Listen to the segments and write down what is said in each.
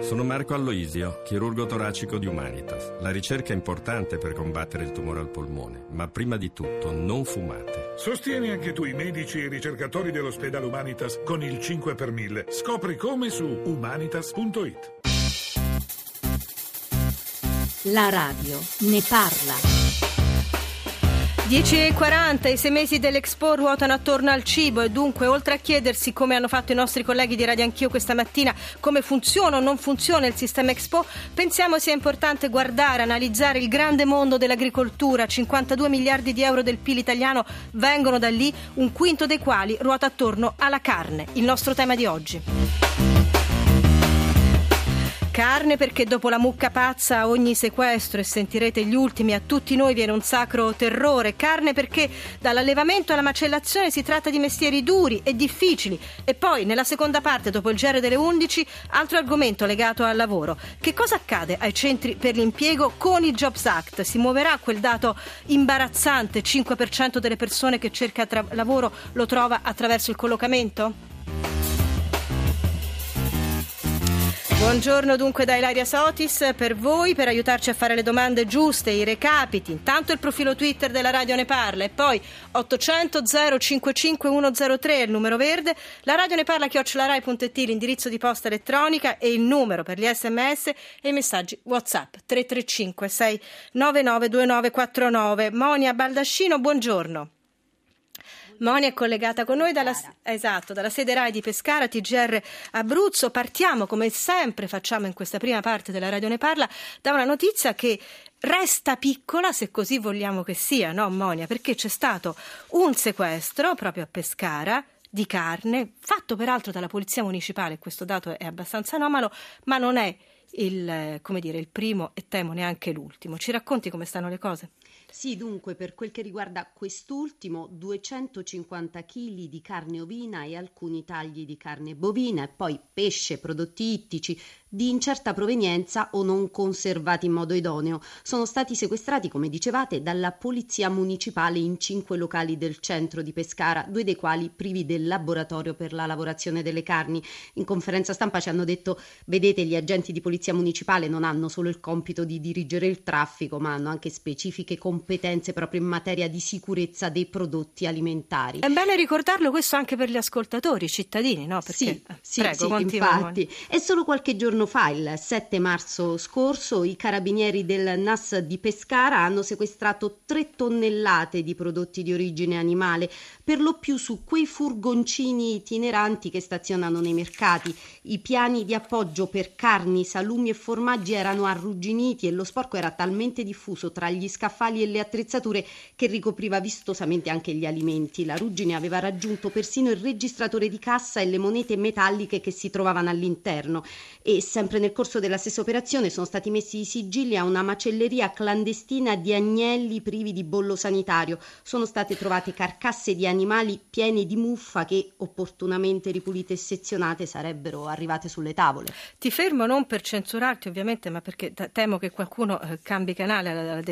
Sono Marco Alloisio, chirurgo toracico di Humanitas. La ricerca è importante per combattere il tumore al polmone, ma prima di tutto non fumate. Sostieni anche tu i medici e i ricercatori dell'ospedale Humanitas con il 5 per 1000. Scopri come su humanitas.it. La radio ne parla. 10.40, i sei mesi dell'Expo ruotano attorno al cibo e dunque oltre a chiedersi come hanno fatto i nostri colleghi di Radio Anch'io questa mattina, come funziona o non funziona il sistema Expo, pensiamo sia importante guardare, analizzare il grande mondo dell'agricoltura. 52 miliardi di euro del PIL italiano vengono da lì, un quinto dei quali ruota attorno alla carne, il nostro tema di oggi. Carne perché dopo la mucca pazza ogni sequestro e sentirete gli ultimi a tutti noi viene un sacro terrore. Carne perché dall'allevamento alla macellazione si tratta di mestieri duri e difficili. E poi nella seconda parte, dopo il giro delle 11, altro argomento legato al lavoro. Che cosa accade ai centri per l'impiego con il Jobs Act? Si muoverà quel dato imbarazzante, 5% delle persone che cerca tra- lavoro lo trova attraverso il collocamento? Buongiorno dunque da Ilaria Sotis per voi per aiutarci a fare le domande giuste, i recapiti. Intanto il profilo Twitter della Radio ne parla e poi 800 055 103 il numero verde, la Radio ne parla chiocciolarai.it l'indirizzo di posta elettronica e il numero per gli sms e i messaggi WhatsApp 335 699 2949. Monia Baldascino, buongiorno. Moni è collegata con noi dalla, esatto, dalla sede RAI di Pescara, TGR Abruzzo. Partiamo, come sempre facciamo in questa prima parte della Radio Ne Parla, da una notizia che resta piccola, se così vogliamo che sia, no Monia? Perché c'è stato un sequestro proprio a Pescara di carne, fatto peraltro dalla Polizia Municipale, questo dato è abbastanza anomalo, ma non è il, dire, il primo e temo neanche l'ultimo. Ci racconti come stanno le cose? Sì, dunque, per quel che riguarda quest'ultimo, 250 kg di carne ovina e alcuni tagli di carne bovina e poi pesce, prodotti ittici, di incerta provenienza o non conservati in modo idoneo. Sono stati sequestrati, come dicevate, dalla Polizia Municipale in cinque locali del centro di Pescara, due dei quali privi del laboratorio per la lavorazione delle carni. In conferenza stampa ci hanno detto: vedete, gli agenti di Polizia Municipale non hanno solo il compito di dirigere il traffico, ma hanno anche specifiche competenze proprio in materia di sicurezza dei prodotti alimentari. È bene ricordarlo questo anche per gli ascoltatori, i cittadini, no? Perché, sì, sì, prego, sì infatti. È solo qualche giorno giorno fa, il 7 marzo scorso, i carabinieri del NAS di Pescara hanno sequestrato 3 tonnellate di prodotti di origine animale, per lo più su quei furgoncini itineranti che stazionano nei mercati. I piani di appoggio per carni, salumi e formaggi erano arrugginiti e lo sporco era talmente diffuso tra gli scaffali e le attrezzature che ricopriva vistosamente anche gli alimenti. La ruggine aveva raggiunto persino il registratore di cassa e le monete metalliche che si trovavano all'interno e sempre nel corso della stessa operazione sono stati messi i sigilli a una macelleria clandestina di agnelli privi di bollo sanitario. Sono state trovate carcasse di animali pieni di muffa che, opportunamente ripulite e sezionate, sarebbero arrivate sulle tavole. Ti fermo non per censurarti ovviamente, ma perché temo che qualcuno eh, cambi canale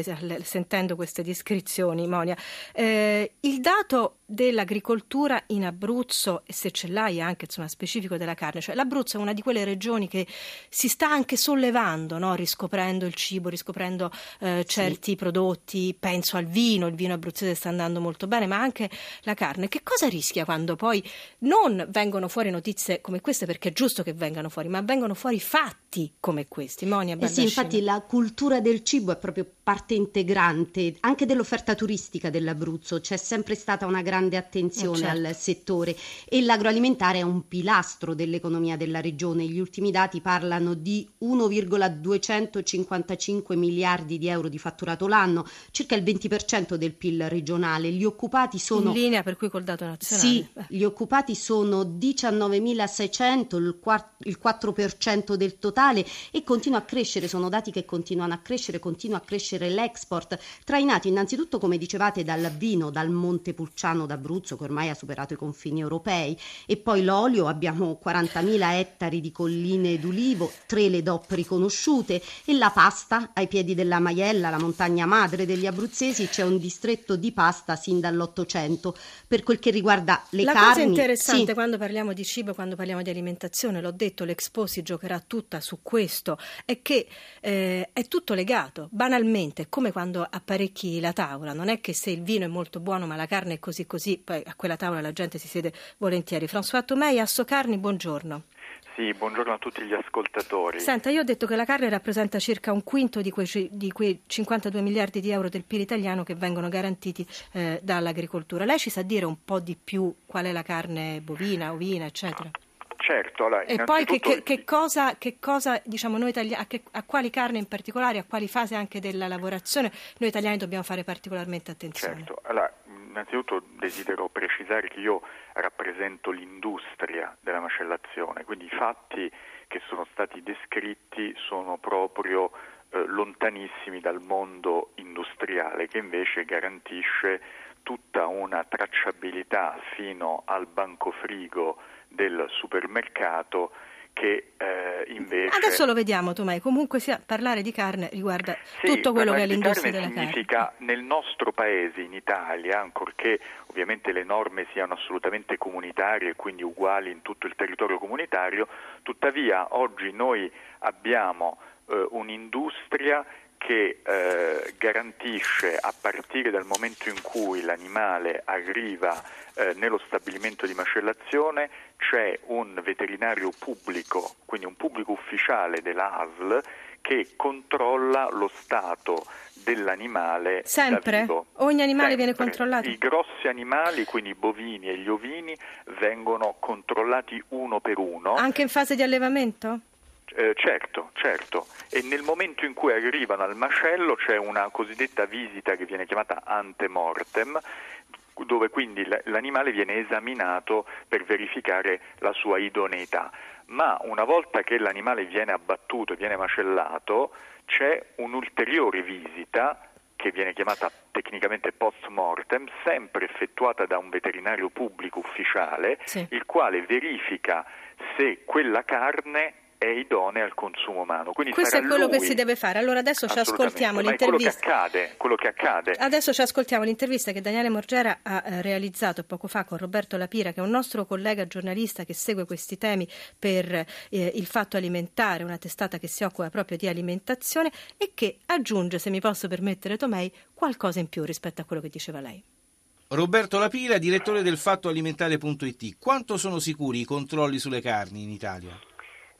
sentendo queste descrizioni, Monia. Eh, il dato dell'agricoltura in Abruzzo, e se ce l'hai anche insomma, specifico della carne, cioè l'Abruzzo è una di quelle regioni che si sta anche sollevando, no? riscoprendo il cibo, riscoprendo eh, certi sì. prodotti, penso al vino, il vino abruzzese sta andando molto bene, ma anche la carne. Che cosa rischia quando poi non vengono fuori notizie come queste, perché è giusto che vengano fuori, ma vengono fuori fatti come questi? Monia eh sì, infatti la cultura del cibo è proprio parte integrante anche dell'offerta turistica dell'Abruzzo, c'è sempre stata una grande attenzione eh certo. al settore e l'agroalimentare è un pilastro dell'economia della regione. Gli ultimi dati parlano di 1,255 miliardi di euro di fatturato l'anno, circa il 20% del PIL regionale. Gli occupati sono in linea per cui col dato nazionale. Sì, gli occupati sono 19.600, il 4% del totale e continua a crescere, sono dati che continuano a crescere, continua a crescere l'export, trainato innanzitutto come dicevate dal vino, dal Montepulciano, d'Abruzzo che ormai ha superato i confini europei e poi l'olio, abbiamo 40.000 ettari di colline d'ulivo, tre le DOP riconosciute e la pasta ai piedi della Maiella, la montagna madre degli abruzzesi, c'è un distretto di pasta sin dall'Ottocento. Per quel che riguarda le la carni... La cosa interessante sì. quando parliamo di cibo, quando parliamo di alimentazione, l'ho detto, l'Expo si giocherà tutta su questo, è che eh, è tutto legato, banalmente, come quando apparecchi la tavola, non è che se il vino è molto buono ma la carne è così così, poi a quella tavola la gente si siede volentieri. François Tomei, Asso Carni, buongiorno. Sì, buongiorno a tutti gli ascoltatori. Senta, io ho detto che la carne rappresenta circa un quinto di quei, di quei 52 miliardi di euro del PIL italiano che vengono garantiti eh, dall'agricoltura. Lei ci sa dire un po' di più qual è la carne bovina, ovina, eccetera? Certo, allora, e poi che, che, che, cosa, che cosa diciamo, noi italiani, a, a, quali carne in particolare, a quali fasi anche della lavorazione noi italiani dobbiamo fare particolarmente attenzione? Certo, allora, innanzitutto desidero precisare che io rappresento l'industria della macellazione, quindi i fatti che sono stati descritti sono proprio eh, lontanissimi dal mondo industriale che invece garantisce tutta una tracciabilità fino al banco frigo del supermercato che eh, invece... Adesso lo vediamo Tomei, comunque sia, parlare di carne riguarda sì, tutto quello che è l'industria della carne. significa nel nostro paese, in Italia, ancorché ovviamente le norme siano assolutamente comunitarie e quindi uguali in tutto il territorio comunitario, tuttavia oggi noi abbiamo eh, un'industria che eh, garantisce a partire dal momento in cui l'animale arriva eh, nello stabilimento di macellazione c'è un veterinario pubblico, quindi un pubblico ufficiale dell'ASL che controlla lo stato dell'animale. Sempre? Ogni animale Sempre. viene controllato? I grossi animali, quindi i bovini e gli ovini, vengono controllati uno per uno. Anche in fase di allevamento? Eh, certo, certo. E nel momento in cui arrivano al macello c'è una cosiddetta visita che viene chiamata antemortem, dove quindi l'animale viene esaminato per verificare la sua idoneità. Ma una volta che l'animale viene abbattuto e viene macellato, c'è un'ulteriore visita che viene chiamata tecnicamente post mortem, sempre effettuata da un veterinario pubblico ufficiale, sì. il quale verifica se quella carne è idonea al consumo umano. Quindi Questo è quello lui, che si deve fare. Allora adesso ci ascoltiamo l'intervista. Quello che, accade, quello che accade. Adesso ci ascoltiamo l'intervista che Daniele Morgera ha eh, realizzato poco fa con Roberto Lapira, che è un nostro collega giornalista che segue questi temi per eh, il fatto alimentare, una testata che si occupa proprio di alimentazione e che aggiunge, se mi posso permettere Tomei, qualcosa in più rispetto a quello che diceva lei. Roberto Lapira, direttore del fattoalimentare.it. Quanto sono sicuri i controlli sulle carni in Italia?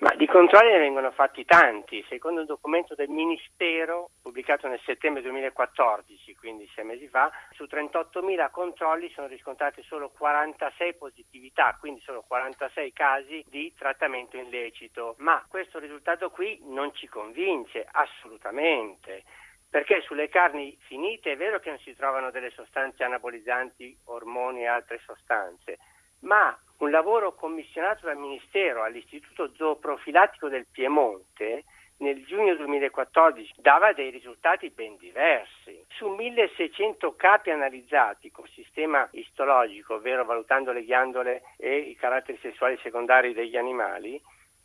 Ma di controlli ne vengono fatti tanti. Secondo un documento del Ministero pubblicato nel settembre 2014, quindi sei mesi fa, su 38.000 controlli sono riscontrate solo 46 positività, quindi solo 46 casi di trattamento illecito. Ma questo risultato qui non ci convince assolutamente. Perché sulle carni finite è vero che non si trovano delle sostanze anabolizzanti, ormoni e altre sostanze, ma un lavoro commissionato dal Ministero all'Istituto Zooprofilattico del Piemonte nel giugno 2014 dava dei risultati ben diversi. Su 1600 capi analizzati col sistema istologico, ovvero valutando le ghiandole e i caratteri sessuali secondari degli animali,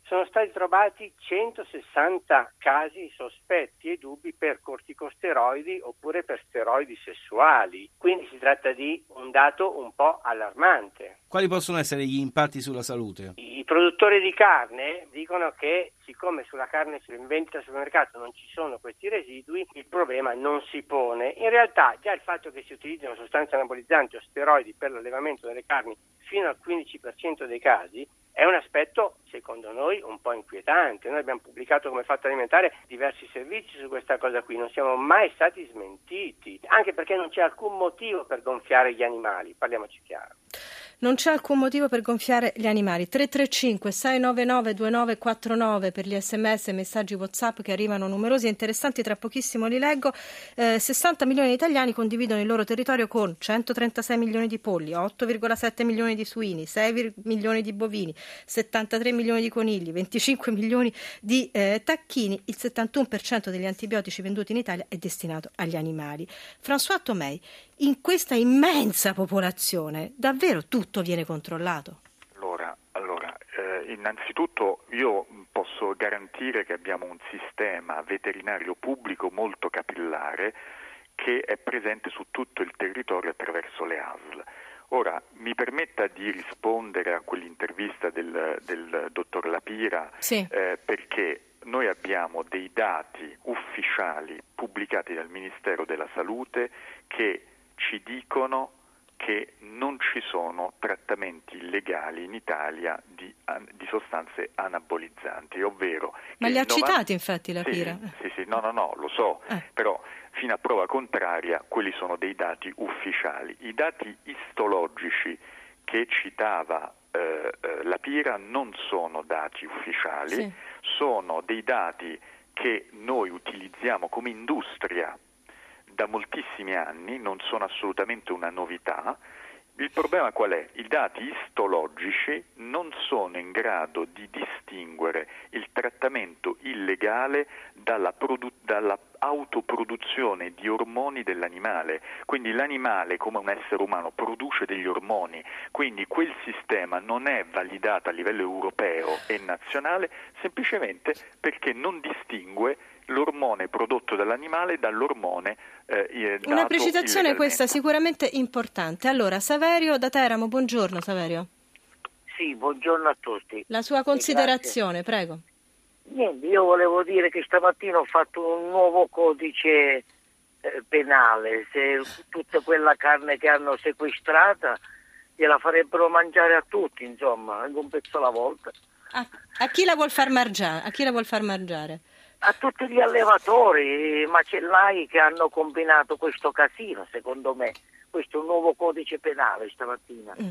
sono stati trovati 160 casi sospetti e dubbi per corticosteroidi oppure per steroidi sessuali. Quindi si tratta di un dato un po' allarmante. Quali possono essere gli impatti sulla salute? I produttori di carne dicono che siccome sulla carne in vendita al supermercato non ci sono questi residui, il problema non si pone. In realtà già il fatto che si utilizzino sostanze anabolizzanti o steroidi per l'allevamento delle carni fino al 15% dei casi è un aspetto, secondo noi, un po' inquietante. Noi abbiamo pubblicato come fatto alimentare diversi servizi su questa cosa qui, non siamo mai stati smentiti, anche perché non c'è alcun motivo per gonfiare gli animali, parliamoci chiaro. Non c'è alcun motivo per gonfiare gli animali. 335 699 2949 per gli sms e messaggi WhatsApp che arrivano numerosi e interessanti, tra pochissimo li leggo. Eh, 60 milioni di italiani condividono il loro territorio con 136 milioni di polli, 8,7 milioni di suini, 6 milioni di bovini, 73 milioni di conigli, 25 milioni di eh, tacchini. Il 71% degli antibiotici venduti in Italia è destinato agli animali. François Tomei, in questa immensa popolazione, davvero tutto viene controllato? Allora, allora eh, innanzitutto io posso garantire che abbiamo un sistema veterinario pubblico molto capillare che è presente su tutto il territorio attraverso le ASL. Ora, mi permetta di rispondere a quell'intervista del, del dottor Lapira sì. eh, perché noi abbiamo dei dati ufficiali pubblicati dal Ministero della Salute che ci dicono che non ci sono trattamenti illegali in Italia di, di sostanze anabolizzanti, ovvero... Ma li ha 90... citati infatti la sì, Pira? Sì, sì, no, no, no, lo so, eh. però fino a prova contraria quelli sono dei dati ufficiali. I dati istologici che citava eh, eh la Pira non sono dati ufficiali, sì. sono dei dati che noi utilizziamo come industria da moltissimi anni, non sono assolutamente una novità. Il problema qual è? I dati istologici non sono in grado di distinguere il trattamento illegale dalla, produ- dalla autoproduzione di ormoni dell'animale. Quindi l'animale, come un essere umano, produce degli ormoni, quindi quel sistema non è validato a livello europeo e nazionale semplicemente perché non distingue l'ormone prodotto dall'animale dall'ormone eh, Una precisazione questa sicuramente importante. Allora, Saverio da Teramo, buongiorno Saverio. Sì, buongiorno a tutti. La sua considerazione, prego. Niente, io volevo dire che stamattina ho fatto un nuovo codice eh, penale. Se tutta quella carne che hanno sequestrata gliela farebbero mangiare a tutti, insomma, anche un pezzo alla volta. A, a chi la vuol far mangiare? A tutti gli allevatori, macellai che hanno combinato questo casino, secondo me. Questo nuovo codice penale stamattina. Mm.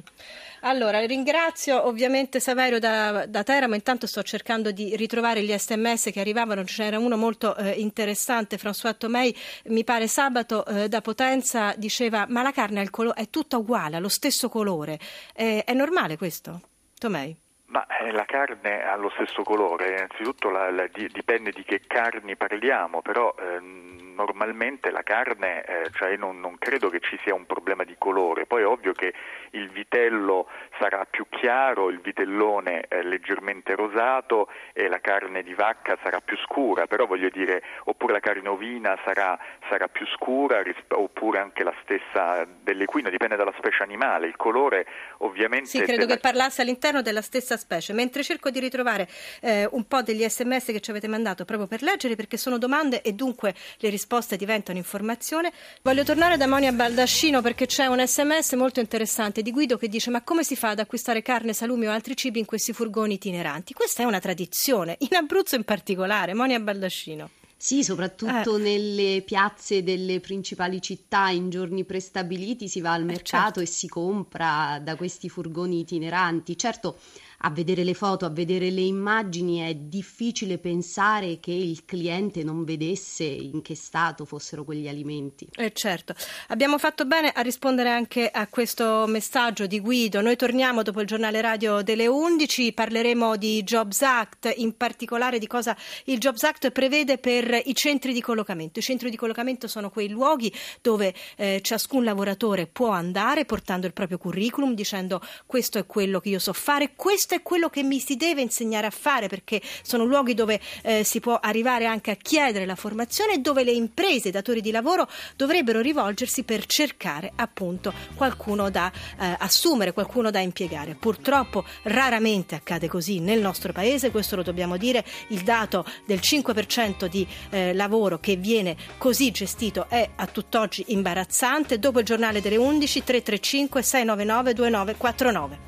Allora, ringrazio ovviamente Saverio da, da, Teramo. Intanto sto cercando di ritrovare gli sms che arrivavano. C'era uno molto eh, interessante, François Tomei, mi pare sabato eh, da Potenza, diceva: Ma la carne è, colo- è tutta uguale, ha lo stesso colore. Eh, è normale questo? Tomei? Ma eh, la carne ha lo stesso colore, innanzitutto la, la, dipende di che carni parliamo, però ehm, normalmente la carne, eh, cioè non, non, credo che ci sia un problema di colore, poi è ovvio che il vitello sarà più chiaro, il vitellone è leggermente rosato e la carne di vacca sarà più scura, però voglio dire, oppure la carne ovina sarà, sarà più scura, oppure anche la stessa dell'equino, dipende dalla specie animale, il colore ovviamente... Sì, credo della... che parlasse all'interno della stessa specie, mentre cerco di ritrovare eh, un po' degli sms che ci avete mandato proprio per leggere perché sono domande e dunque le risposte diventano informazione. Voglio tornare da Monia Baldascino perché c'è un sms molto interessante di Guido che dice ma come si fa ad acquistare carne, salumi o altri cibi in questi furgoni itineranti? Questa è una tradizione, in Abruzzo in particolare. Monia Baldascino. Sì, soprattutto eh. nelle piazze delle principali città in giorni prestabiliti si va al mercato eh certo. e si compra da questi furgoni itineranti. Certo, a vedere le foto, a vedere le immagini è difficile pensare che il cliente non vedesse in che stato fossero quegli alimenti. Eh certo, abbiamo fatto bene a rispondere anche a questo messaggio di Guido. Noi torniamo dopo il giornale radio delle 11, parleremo di Jobs Act, in particolare di cosa il Jobs Act prevede per i centri di collocamento. I centri di collocamento sono quei luoghi dove eh, ciascun lavoratore può andare portando il proprio curriculum dicendo questo è quello che io so fare, questo questo è quello che mi si deve insegnare a fare perché sono luoghi dove eh, si può arrivare anche a chiedere la formazione e dove le imprese, i datori di lavoro dovrebbero rivolgersi per cercare appunto qualcuno da eh, assumere, qualcuno da impiegare. Purtroppo raramente accade così nel nostro paese, questo lo dobbiamo dire, il dato del 5% di eh, lavoro che viene così gestito è a tutt'oggi imbarazzante. Dopo il giornale delle 11 335 699 2949.